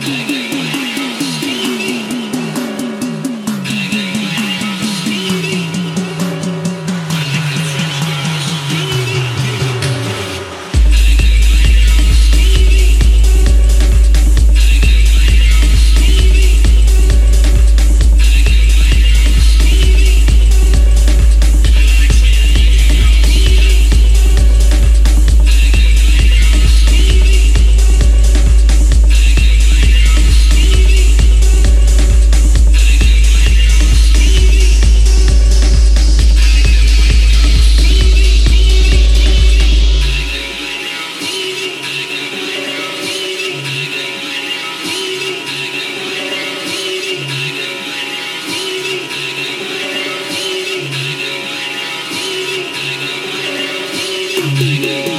Kiki. beginning.